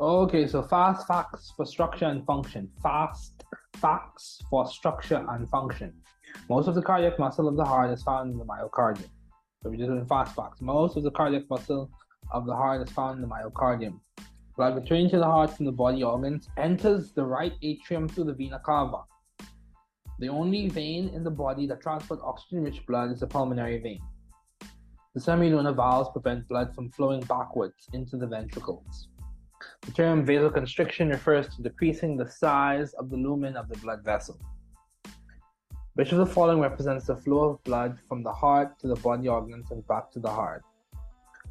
Okay, so fast facts for structure and function. Fast facts for structure and function. Most of the cardiac muscle of the heart is found in the myocardium. So we're just doing fast facts. Most of the cardiac muscle of the heart is found in the myocardium. Blood returning to the heart from the body organs enters the right atrium through the vena cava. The only vein in the body that transports oxygen-rich blood is the pulmonary vein. The semilunar valves prevent blood from flowing backwards into the ventricles. The term vasoconstriction refers to decreasing the size of the lumen of the blood vessel. Which of the following represents the flow of blood from the heart to the body organs and back to the heart?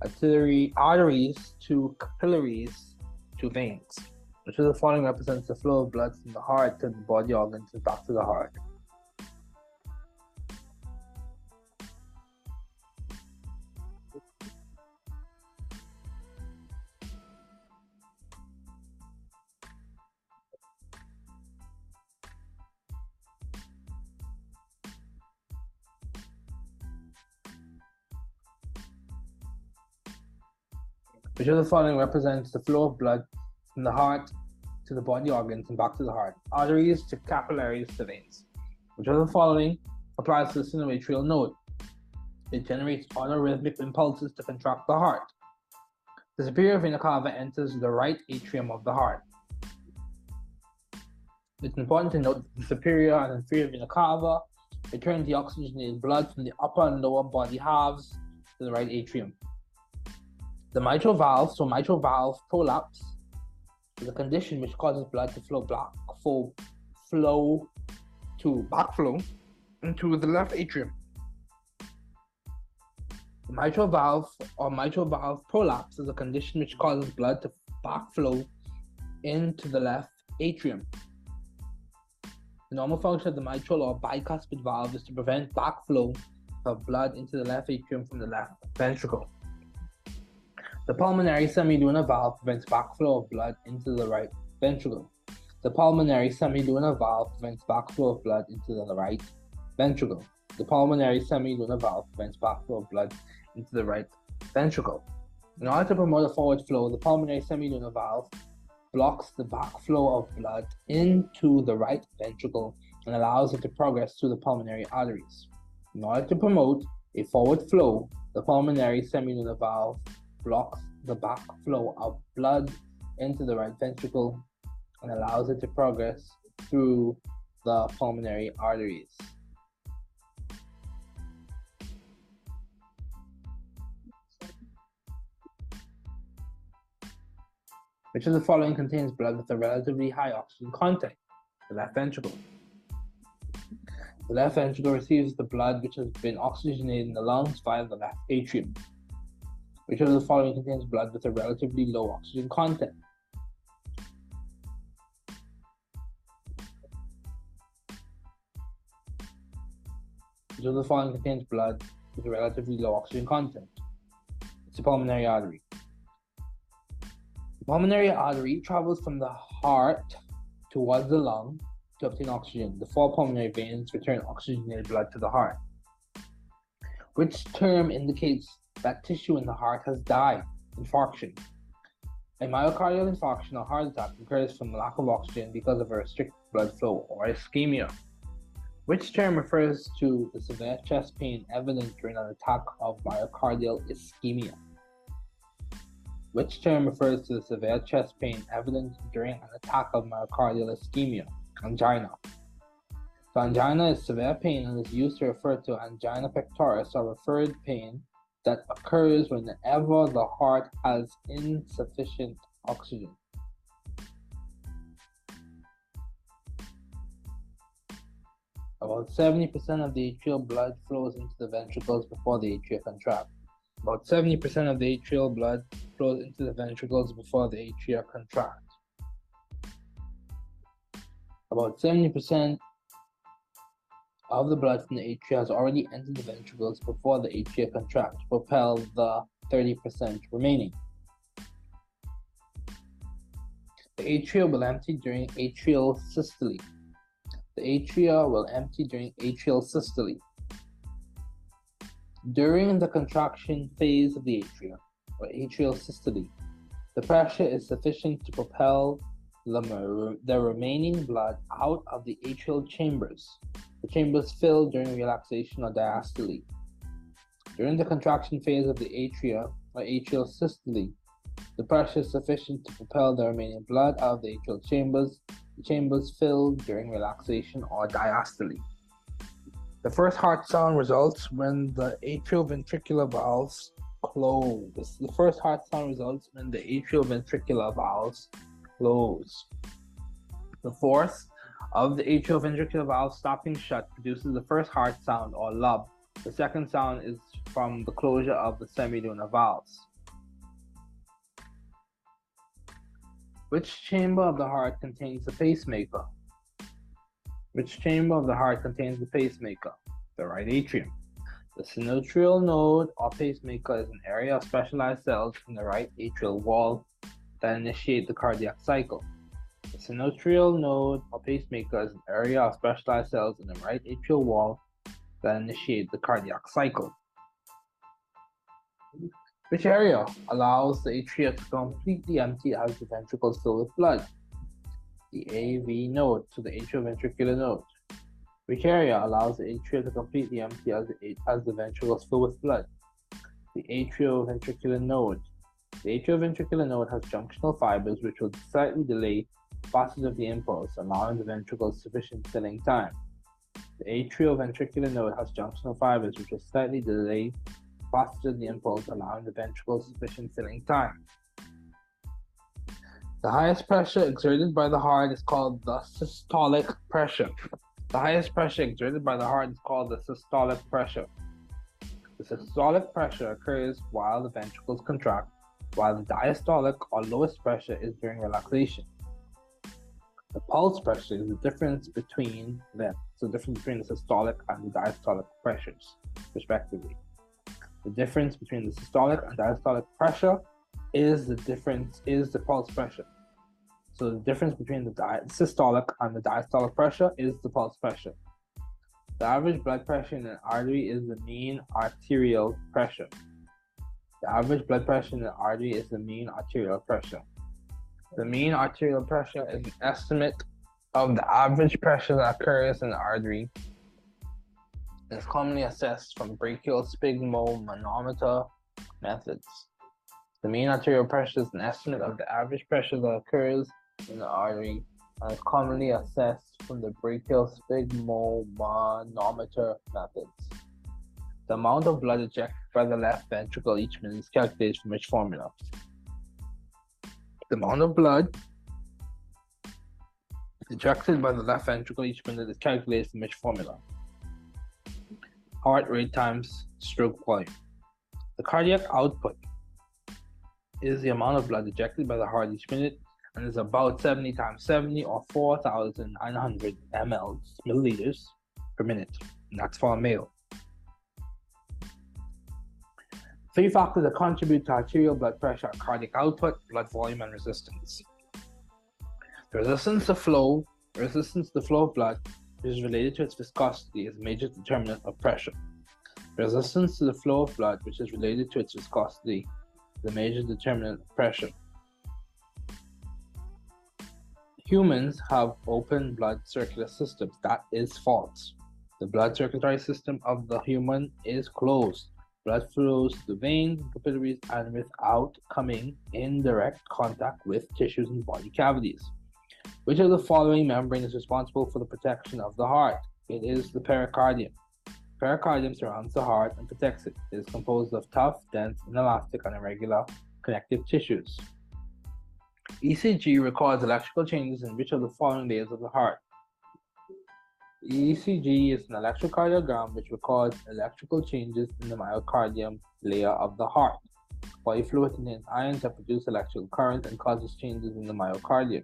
Artery, arteries to capillaries to veins. Which of the following represents the flow of blood from the heart to the body organs and back to the heart? Which of the following represents the flow of blood from the heart to the body organs and back to the heart? Arteries to capillaries to veins. Which of the following applies to the sinoatrial node? It generates autorhythmic impulses to contract the heart. The superior vena cava enters the right atrium of the heart. It's important to note that the superior and inferior vena cava return the oxygenated blood from the upper and lower body halves to the right atrium. The mitral valve, so mitral valve prolapse, is a condition which causes blood to flow back, flow, flow to backflow into the left atrium. The mitral valve or mitral valve prolapse is a condition which causes blood to backflow into the left atrium. The normal function of the mitral or bicuspid valve is to prevent backflow of blood into the left atrium from the left ventricle. The pulmonary semilunar valve prevents backflow of blood into the right ventricle. The pulmonary semilunar valve prevents backflow of blood into the right ventricle. The pulmonary semilunar valve prevents backflow of blood into the right ventricle. In order to promote a forward flow, the pulmonary semilunar valve blocks the backflow of blood into the right ventricle and allows it to progress through the pulmonary arteries. In order to promote a forward flow, the pulmonary semilunar valve blocks the backflow of blood into the right ventricle and allows it to progress through the pulmonary arteries. Which of the following contains blood with a relatively high oxygen content? The left ventricle. The left ventricle receives the blood which has been oxygenated in the lungs via the left atrium. Which of the following contains blood with a relatively low oxygen content? Which of the following contains blood with a relatively low oxygen content? It's a pulmonary artery. The pulmonary artery travels from the heart towards the lung to obtain oxygen. The four pulmonary veins return oxygenated blood to the heart. Which term indicates that tissue in the heart has died, infarction. A myocardial infarction or heart attack occurs from lack of oxygen because of a restricted blood flow or ischemia, which term refers to the severe chest pain evident during an attack of myocardial ischemia. Which term refers to the severe chest pain evident during an attack of myocardial ischemia, angina. So angina is severe pain and is used to refer to angina pectoris or referred pain that occurs whenever the heart has insufficient oxygen. About 70% of the atrial blood flows into the ventricles before the atria contract. About 70% of the atrial blood flows into the ventricles before the atria contract. About 70% of the blood from the atria has already entered the ventricles before the atria contract to propel the 30% remaining. The atria will empty during atrial systole. The atria will empty during atrial systole. During the contraction phase of the atria, or atrial systole, The pressure is sufficient to propel the, remaining blood out of the atrial chambers. The chambers fill during relaxation or diastole. During the contraction phase of the atria or atrial systole, the pressure is sufficient to propel the remaining blood out of the atrial chambers. The chambers fill during relaxation or diastole. The first heart sound results when the atrioventricular valves close. The first heart sound results when the atrioventricular valves close. The force of the atrioventricular valve stopping shut produces the first heart sound or lub. The second sound is from the closure of the semilunar valves. Which chamber of the heart contains the pacemaker? Which chamber of the heart contains the pacemaker? The right atrium. The sinoatrial node or pacemaker is an area of specialized cells in the right atrial wall that initiate the cardiac cycle. The sinoatrial node or pacemaker is an area of specialized cells in the right atrial wall that initiate the cardiac cycle. Which area allows the atria to completely empty as the ventricles fill with blood? The AV node to the atrioventricular node. Which area allows the atria to completely empty as the, as the ventricles fill with blood? The atrioventricular node the atrioventricular node has junctional fibers which will slightly delay passage of the impulse, allowing the ventricles sufficient filling time. The atrioventricular node has junctional fibers which will slightly delay passage of the impulse, allowing the ventricles sufficient filling time. The highest pressure exerted by the heart is called the systolic pressure. The highest pressure exerted by the heart is called the systolic pressure. The systolic pressure occurs while the ventricles contract while the diastolic or lowest pressure is during relaxation. The pulse pressure is the difference between them, so the difference between the systolic and the diastolic pressures, respectively. The difference between the systolic and diastolic pressure is the difference is the pulse pressure. So the difference between the di- systolic and the diastolic pressure is the pulse pressure. The average blood pressure in an artery is the mean arterial pressure. The average blood pressure in the artery is the mean arterial pressure. The mean arterial pressure is an estimate of the average pressure that occurs in the artery. It is commonly assessed from brachial sphygmomanometer methods. The mean arterial pressure is an estimate of the average pressure that occurs in the artery and is commonly assessed from the brachial sphygmomanometer methods. The amount of blood ejected by the left ventricle each minute is calculated from which formula? The amount of blood ejected by the left ventricle each minute is calculated from which formula? Heart rate times stroke volume. The cardiac output is the amount of blood ejected by the heart each minute and is about 70 times 70 or 4,900 ml milliliters per minute. And that's for a male. Three factors that contribute to arterial blood pressure are cardiac output, blood volume, and resistance. The resistance to flow, resistance to the flow of blood, which is related to its viscosity, is a major determinant of pressure. Resistance to the flow of blood, which is related to its viscosity, is a major determinant of pressure. Humans have open blood circular systems. That is false. The blood circulatory system of the human is closed. Blood flows to the veins and capillaries and without coming in direct contact with tissues and body cavities. Which of the following membrane is responsible for the protection of the heart? It is the pericardium. Pericardium surrounds the heart and protects it. It is composed of tough, dense, inelastic, and irregular connective tissues. ECG records electrical changes in which of the following layers of the heart? ECG is an electrocardiogram which records electrical changes in the myocardium layer of the heart. Body fluid contains ions that produce electrical current and causes changes in the myocardium.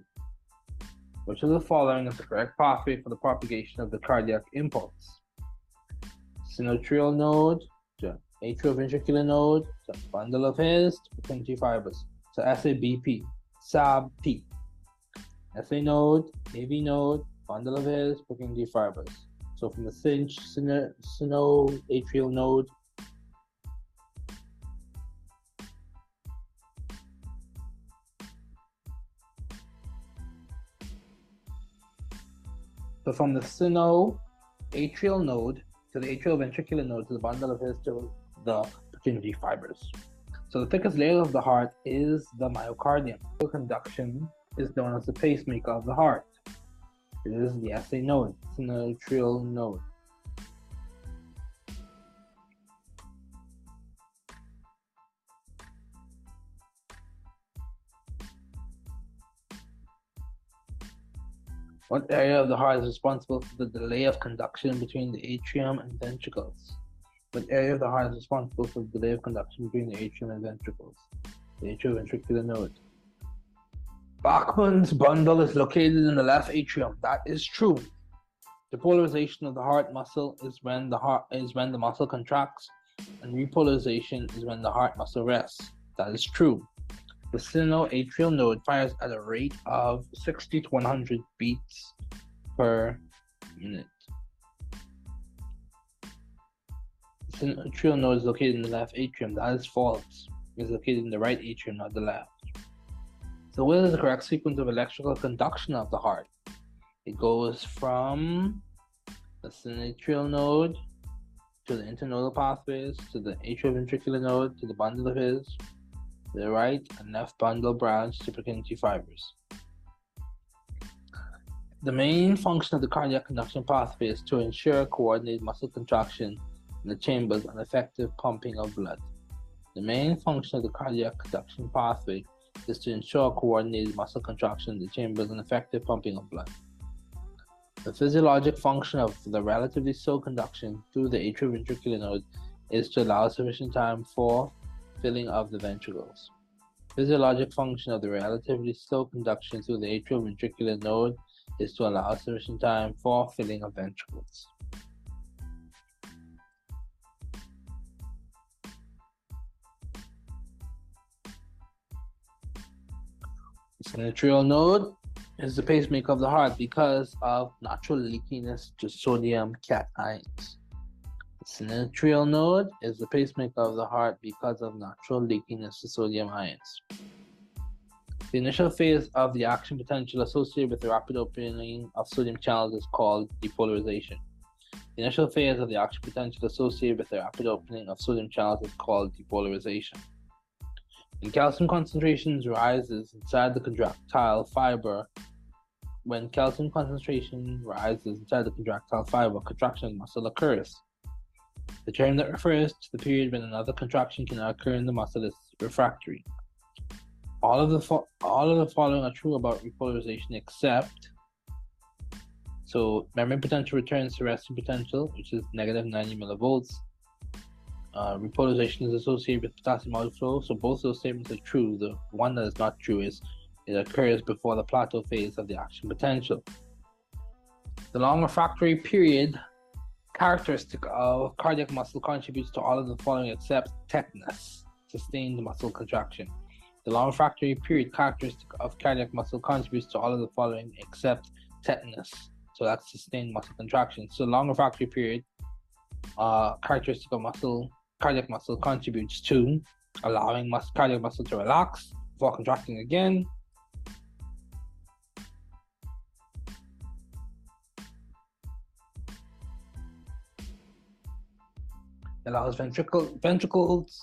Which of the following is the correct pathway for the propagation of the cardiac impulse? Sinoatrial node, the atrioventricular node, the bundle of his, Purkinje fibers. So SABP, SABP. SA node, AV node, Fondalavez, Purkinje fibers. So from the cinch, synode, atrial node, So from the Sino atrial node to the atrial ventricular node to the bundle of his to the Purkinje fibers. So the thickest layer of the heart is the myocardium. The Conduction is known as the pacemaker of the heart. It is the SA node, sinoatrial node. What area of the heart is responsible for the delay of conduction between the atrium and ventricles? What area of the heart is responsible for the delay of conduction between the atrium and ventricles? The atrioventricular node. Bachmann's bundle is located in the left atrium. That is true. The polarization of the heart muscle is when the heart is when the muscle contracts, and repolarization is when the heart muscle rests. That is true. The sinoatrial node fires at a rate of 60 to 100 beats per minute. The sinoatrial node is located in the left atrium. That is false. It is located in the right atrium, not the left. So, what is the correct sequence of electrical conduction of the heart? It goes from the sinoatrial node to the internodal pathways to the atrioventricular node to the bundle of his the right and left bundle branch to Purkinje fibers. The main function of the cardiac conduction pathway is to ensure coordinated muscle contraction in the chambers and effective pumping of blood. The main function of the cardiac conduction pathway is to ensure coordinated muscle contraction in the chambers and effective pumping of blood. The physiologic function of the relatively slow conduction through the atrioventricular node is to allow sufficient time for filling of the ventricles. Physiologic function of the relatively slow conduction through the atrioventricular node is to allow sufficient time for filling of ventricles. The sinoatrial node is the pacemaker of the heart because of natural leakiness to sodium cations. Sinoatrial node is the pacemaker of the heart because of natural leakiness to sodium ions. The initial phase of the action potential associated with the rapid opening of sodium channels is called depolarization. The initial phase of the action potential associated with the rapid opening of sodium channels is called depolarization. When calcium concentrations rises inside the contractile fiber, when calcium concentration rises inside the contractile fiber, contraction muscle occurs. The term that refers to the period when another contraction can occur in the muscle is refractory. All of the fo- all of the following are true about repolarization except so membrane potential returns to resting potential, which is negative 90 millivolts. Uh, repolarization is associated with potassium outflow, so both those statements are true. The one that is not true is it occurs before the plateau phase of the action potential. The long refractory period characteristic of cardiac muscle contributes to all of the following except tetanus, sustained muscle contraction. The long refractory period characteristic of cardiac muscle contributes to all of the following except tetanus. So that's sustained muscle contraction. So long refractory period uh, characteristic of muscle cardiac muscle contributes to allowing mus- cardiac muscle to relax before contracting again, allows ventricle, ventricles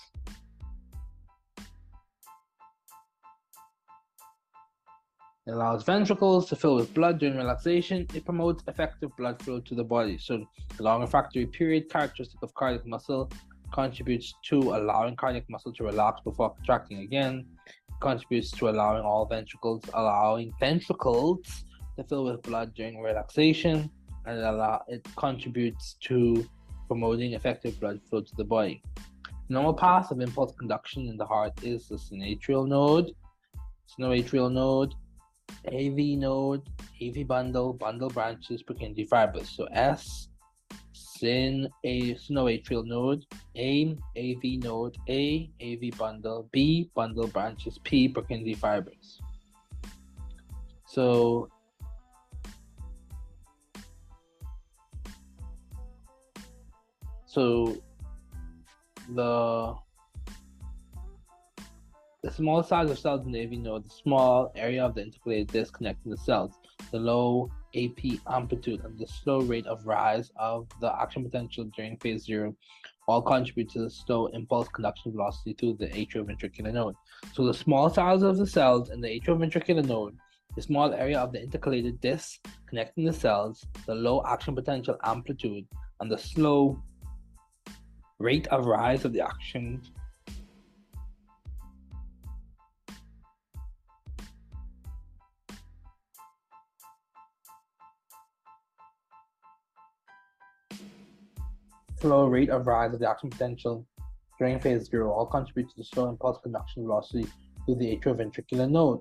It allows ventricles to fill with blood during relaxation. It promotes effective blood flow to the body. So, the long refractory period characteristic of cardiac muscle contributes to allowing cardiac muscle to relax before contracting again. Contributes to allowing all ventricles, allowing ventricles to fill with blood during relaxation, and it allow it contributes to promoting effective blood flow to the body. Normal path of impulse conduction in the heart is the sinoatrial node, sinoatrial node, AV node, AV bundle, bundle branches, Purkinje fibers. So S, sin, A, sinoatrial node, A, AV node, A, AV bundle, B, bundle branches, P, Purkinje fibers. So So the the small size of cells in the AV node, the small area of the intercalated disc connecting the cells, the low AP amplitude and the slow rate of rise of the action potential during phase zero all contribute to the slow impulse conduction velocity through the atrioventricular node. So the small size of the cells in the atrioventricular node, the small area of the intercalated disc connecting the cells, the low action potential amplitude, and the slow rate of rise of the action slow rate of rise of the action potential during phase zero all contribute to the slow impulse conduction velocity through the atrioventricular node.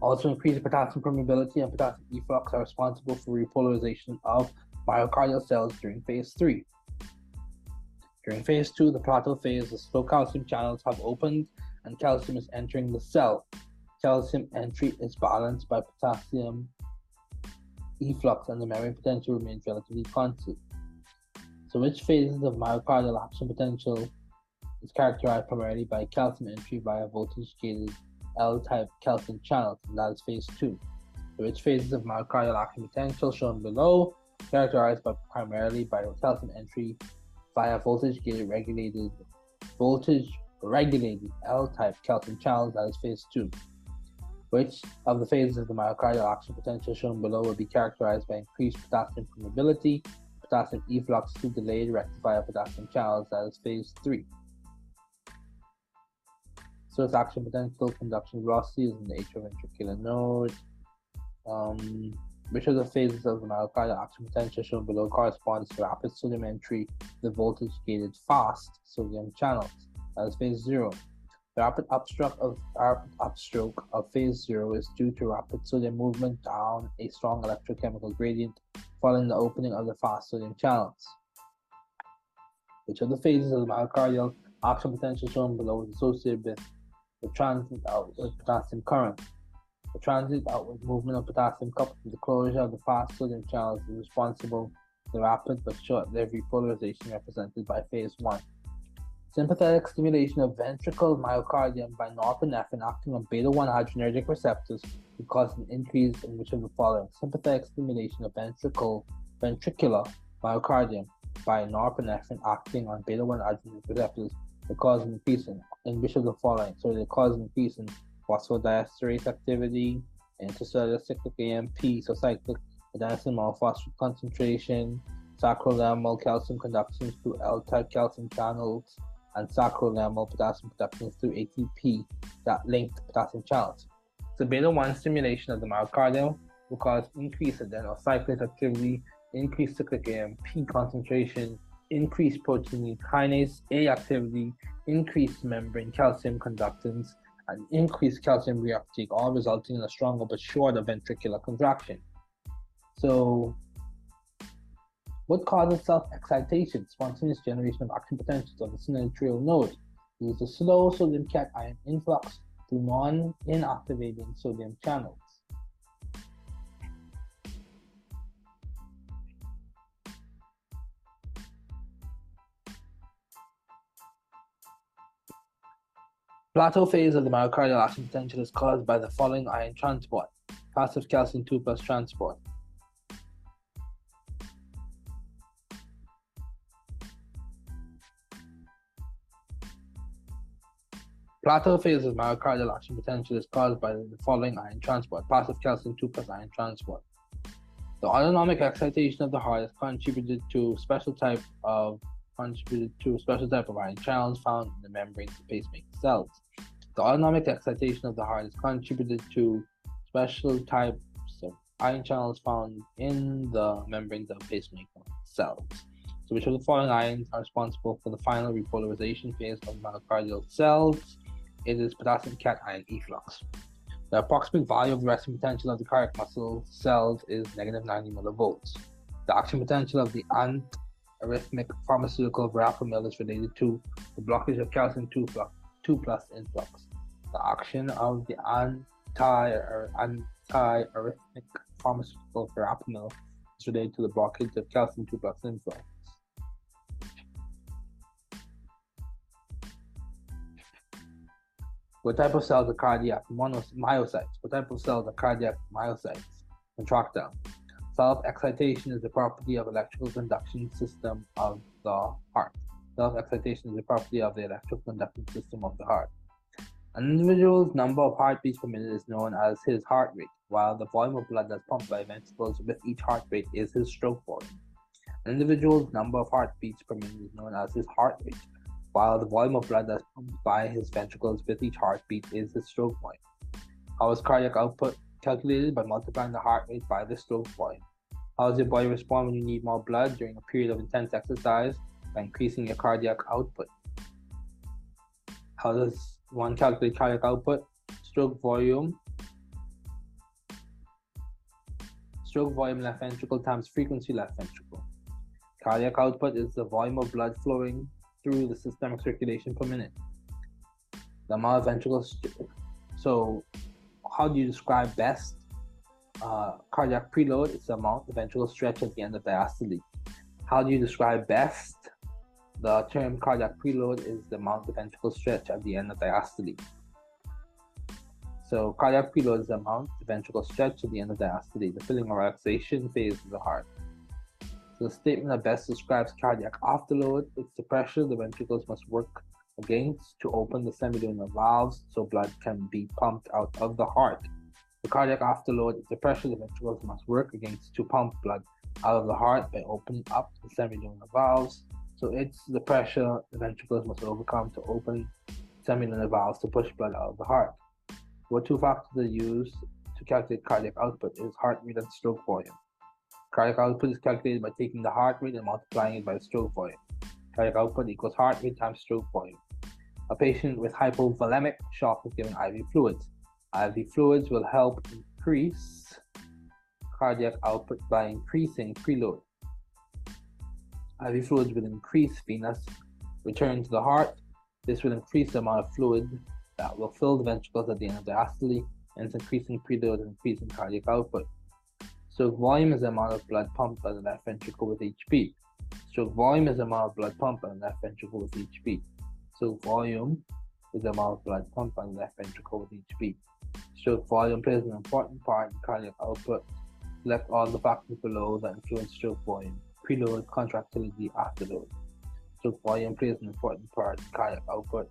Also, increased potassium permeability and potassium efflux are responsible for repolarization of myocardial cells during phase three. During phase two, the plateau phase, the slow calcium channels have opened and calcium is entering the cell. Calcium entry is balanced by potassium efflux and the membrane potential remains relatively constant. So which phases of myocardial action potential is characterized primarily by calcium entry via voltage-gated L-type calcium channels, and that is phase two. So which phases of myocardial action potential shown below characterized by primarily by calcium entry via voltage-gated regulated voltage regulated L-type calcium channels, that is phase two. Which of the phases of the myocardial action potential shown below will be characterized by increased potassium permeability potassium efflux to delayed rectifier potassium channels, that is phase 3. Source action potential conduction velocity is in the atrioventricular node. Um, which of the phases of the myocardial action potential shown below corresponds to rapid sodium entry, the voltage gated fast sodium channels, that is phase 0. The rapid upstroke of upstroke of phase zero is due to rapid sodium movement down a strong electrochemical gradient following the opening of the fast sodium channels. Which of the phases of the myocardial action potential shown below is associated with the transient outward potassium current. The transient outward movement of potassium coupled with the closure of the fast sodium channels is responsible for the rapid but short-lived repolarization represented by phase 1. Sympathetic stimulation of ventricle myocardium by norepinephrine acting on beta 1 adrenergic receptors would cause an increase in which of the following? Sympathetic stimulation of ventricle ventricular myocardium by norepinephrine acting on beta 1 adrenergic receptors would cause an increase in, in which of the following? So they cause an increase in phosphodiesterase activity, intracellular cyclic AMP, so cyclic adenosine monophosphate concentration, sarcolemmal calcium conduction through L-type calcium channels, and sarcolemmal potassium production through ATP that link the potassium channels. So beta 1 stimulation of the myocardium will cause increased adenocyclase activity, increased cyclic AMP concentration, increased protein kinase A activity, increased membrane calcium conductance, and increased calcium reuptake, all resulting in a stronger but shorter ventricular contraction. So what causes self-excitation, spontaneous generation of action potentials of the sinoatrial node? Is a slow sodium cation influx through non-inactivating sodium channels. Plateau phase of the myocardial action potential is caused by the following ion transport, passive calcium 2 plus transport, Plateau phase of myocardial action potential is caused by the following ion transport, passive calcium 2 plus ion transport. The autonomic excitation of the heart is contributed to special type of contributed to a special type of ion channels found in the membranes of pacemaker cells. The autonomic excitation of the heart is contributed to special types of ion channels found in the membranes of pacemaker cells. So which of the following ions are responsible for the final repolarization phase of myocardial cells? It is potassium cation efflux. The approximate value of the resting potential of the cardiac muscle cells is negative 90 millivolts. The action potential of the antiarrhythmic pharmaceutical verapamil is related to the blockage of calcium 2 plus, 2 plus influx. The action of the anti-arrhythmic pharmaceutical verapamil is related to the blockage of calcium 2 plus influx. What type of cells are cardiac? Myocytes. What type of cells are cardiac myocytes? contractile. Self-excitation is the property of electrical conduction system of the heart. Self-excitation is the property of the electrical conduction system of the heart. An individual's number of heartbeats per minute is known as his heart rate, while the volume of blood that's pumped by ventricles with each heart rate is his stroke volume. An individual's number of heartbeats per minute is known as his heart rate, while the volume of blood that's pumped by his ventricles with each heartbeat is his stroke volume. How is cardiac output calculated by multiplying the heart rate by the stroke volume? How does your body respond when you need more blood during a period of intense exercise by increasing your cardiac output? How does one calculate cardiac output? Stroke volume. Stroke volume left ventricle times frequency left ventricle. Cardiac output is the volume of blood flowing through the systemic circulation per minute. The amount of ventricles. So, how do you describe best uh, cardiac preload? It's the amount of ventricle stretch at the end of diastole. How do you describe best? The term cardiac preload is the amount of ventricle stretch at the end of diastole. So cardiac preload is the amount of ventricle stretch at the end of diastole, the filling or relaxation phase of the heart. The statement that best describes cardiac afterload, it's the pressure the ventricles must work against to open the semilunar valves so blood can be pumped out of the heart. The cardiac afterload is the pressure the ventricles must work against to pump blood out of the heart by opening up the semilunar valves. So it's the pressure the ventricles must overcome to open semilunar valves to push blood out of the heart. What two factors are used to calculate cardiac output is heart rate and stroke volume. Cardiac output is calculated by taking the heart rate and multiplying it by the stroke volume. Cardiac output equals heart rate times stroke volume. A patient with hypovolemic shock is given IV fluids. IV fluids will help increase cardiac output by increasing preload. IV fluids will increase venous return to the heart. This will increase the amount of fluid that will fill the ventricles at the end of the diastole, and increasing preload and increasing cardiac output. Stroke volume is the amount of blood pumped by the left ventricle with each beat. Stroke volume is the amount of blood pumped by the left ventricle with each beat. Stroke volume is the amount of blood pumped by the left ventricle with each beat. Stroke volume plays an important part in cardiac output. Select all the factors below that influence stroke volume. Preload, contractility, afterload. Stroke volume plays an important part in cardiac output.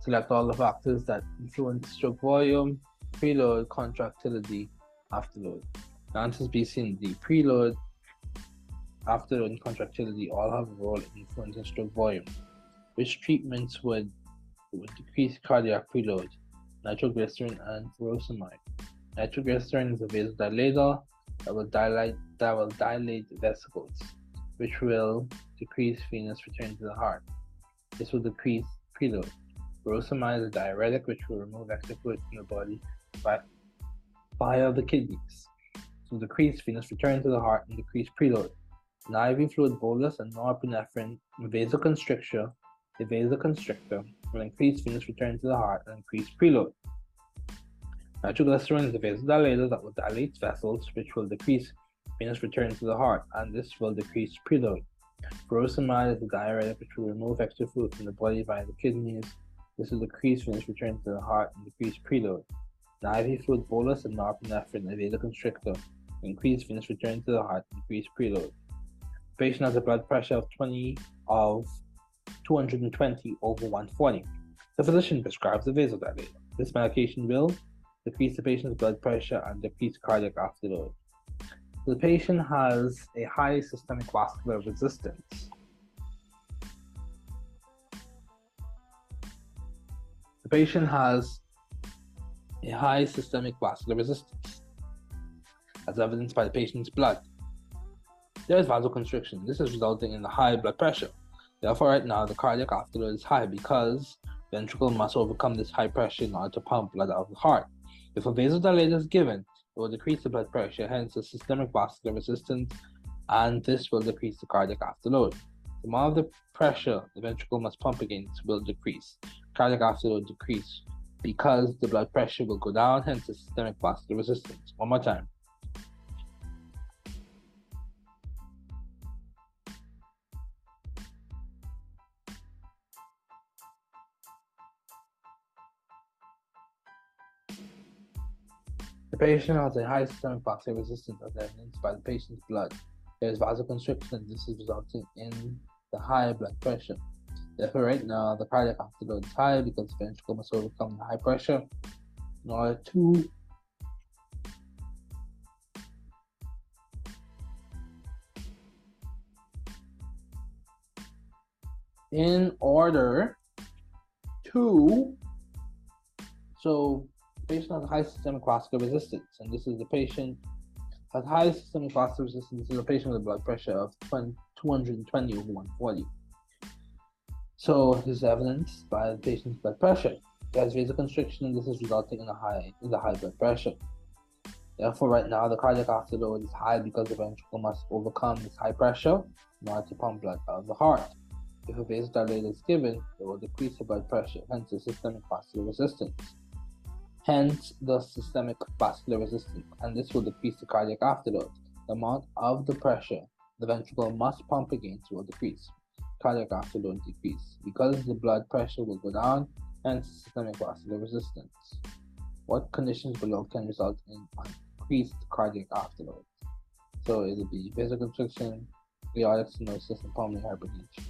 Select all the factors that influence stroke volume, preload, contractility, afterload. The answers B, C, and D. Preload, afterload, and contractility all have a role in influencing stroke volume. Which treatments would, would decrease cardiac preload? Nitroglycerin and furosemide. Nitroglycerin is a vasodilator that will dilate that will dilate vesicles, which will decrease venous return to the heart. This will decrease preload. Furosemide is a diuretic which will remove excess fluid from the body by, via the kidneys will decrease venous return to the heart and decrease preload. An IV fluid bolus and norepinephrine vasoconstrictor, the vasoconstrictor will increase venous return to the heart and increase preload. Nitroglycerin is a vasodilator that will dilate vessels, which will decrease venous return to the heart, and this will decrease preload. Furosemide is a diuretic which will remove extra fluid from the body via the kidneys. This will decrease venous return to the heart and decrease preload. An IV fluid bolus and norepinephrine, vasoconstrictor, increased venous return to the heart, increased preload. Patient has a blood pressure of 20 of 220 over 140. The physician prescribes a vasodilator. This medication will decrease the patient's blood pressure and decrease cardiac afterload. The patient has a high systemic vascular resistance. The patient has a high systemic vascular resistance as evidenced by the patient's blood. There is vasoconstriction. This is resulting in a high blood pressure. Therefore, right now, the cardiac afterload is high because ventricle must overcome this high pressure in order to pump blood out of the heart. If a vasodilator is given, it will decrease the blood pressure, hence the systemic vascular resistance, and this will decrease the cardiac afterload. The amount of the pressure the ventricle must pump against will decrease. Cardiac afterload decrease because the blood pressure will go down, hence the systemic vascular resistance. One more time. The patient has a high systemic vascular resistance as evidenced by the patient's blood. There is vasoconstriction, and this is resulting in the high blood pressure. Therefore, right now, the cardiac output is high because the ventricle must overcome the high pressure in order to in order to so patient has high systemic vascular resistance and this is the patient has high systemic vascular resistance is a patient with a blood pressure of 20, 220 over 140 so this is evidenced by the patient's blood pressure he has vasoconstriction and this is resulting in a high in the high blood pressure Therefore, right now, the cardiac load is high because the ventricle must overcome this high pressure in order to pump blood out of the heart. If a vasodilator is given, it will decrease the blood pressure, hence the systemic vascular resistance. Hence the systemic vascular resistance, and this will decrease the cardiac afterload. The amount of the pressure the ventricle must pump against will decrease. Cardiac afterload decrease because the blood pressure will go down, hence systemic vascular resistance. What conditions below can result in increased cardiac afterload? So it'll be vasoconstriction, aortic stenosis, and pulmonary hypertension.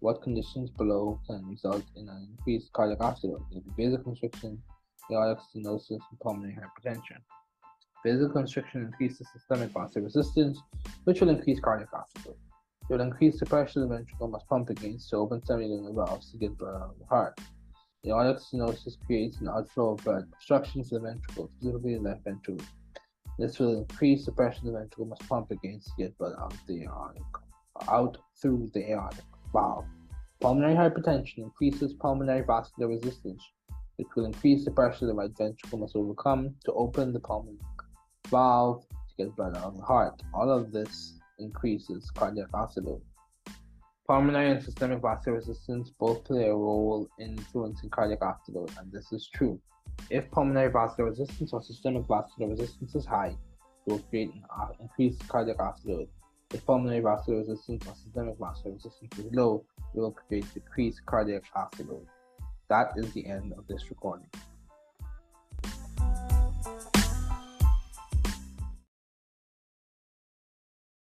What conditions below can result in an increased cardiac afterload? It will be vasoconstriction, stenosis, and pulmonary hypertension. Vasoconstriction increases systemic vascular resistance, which will increase cardiac output. It will increase the pressure the ventricle must pump against to open semilunar valves to get blood out of the heart. Aortic stenosis creates an outflow of blood, obstruction to the ventricle, specifically the left ventricle. This will increase the pressure the ventricle must pump against to get blood out the aortic, out through the aortic. Valve. Pulmonary hypertension increases pulmonary vascular resistance, which will increase the pressure the right ventricle must overcome to open the pulmonary valve to get blood out of the heart. All of this increases cardiac output. Pulmonary and systemic vascular resistance both play a role in influencing cardiac output, and this is true. If pulmonary vascular resistance or systemic vascular resistance is high, it will create an uh, increased cardiac output. If pulmonary vascular resistance or systemic vascular resistance is low, it will create decreased cardiac afterload. That is the end of this recording.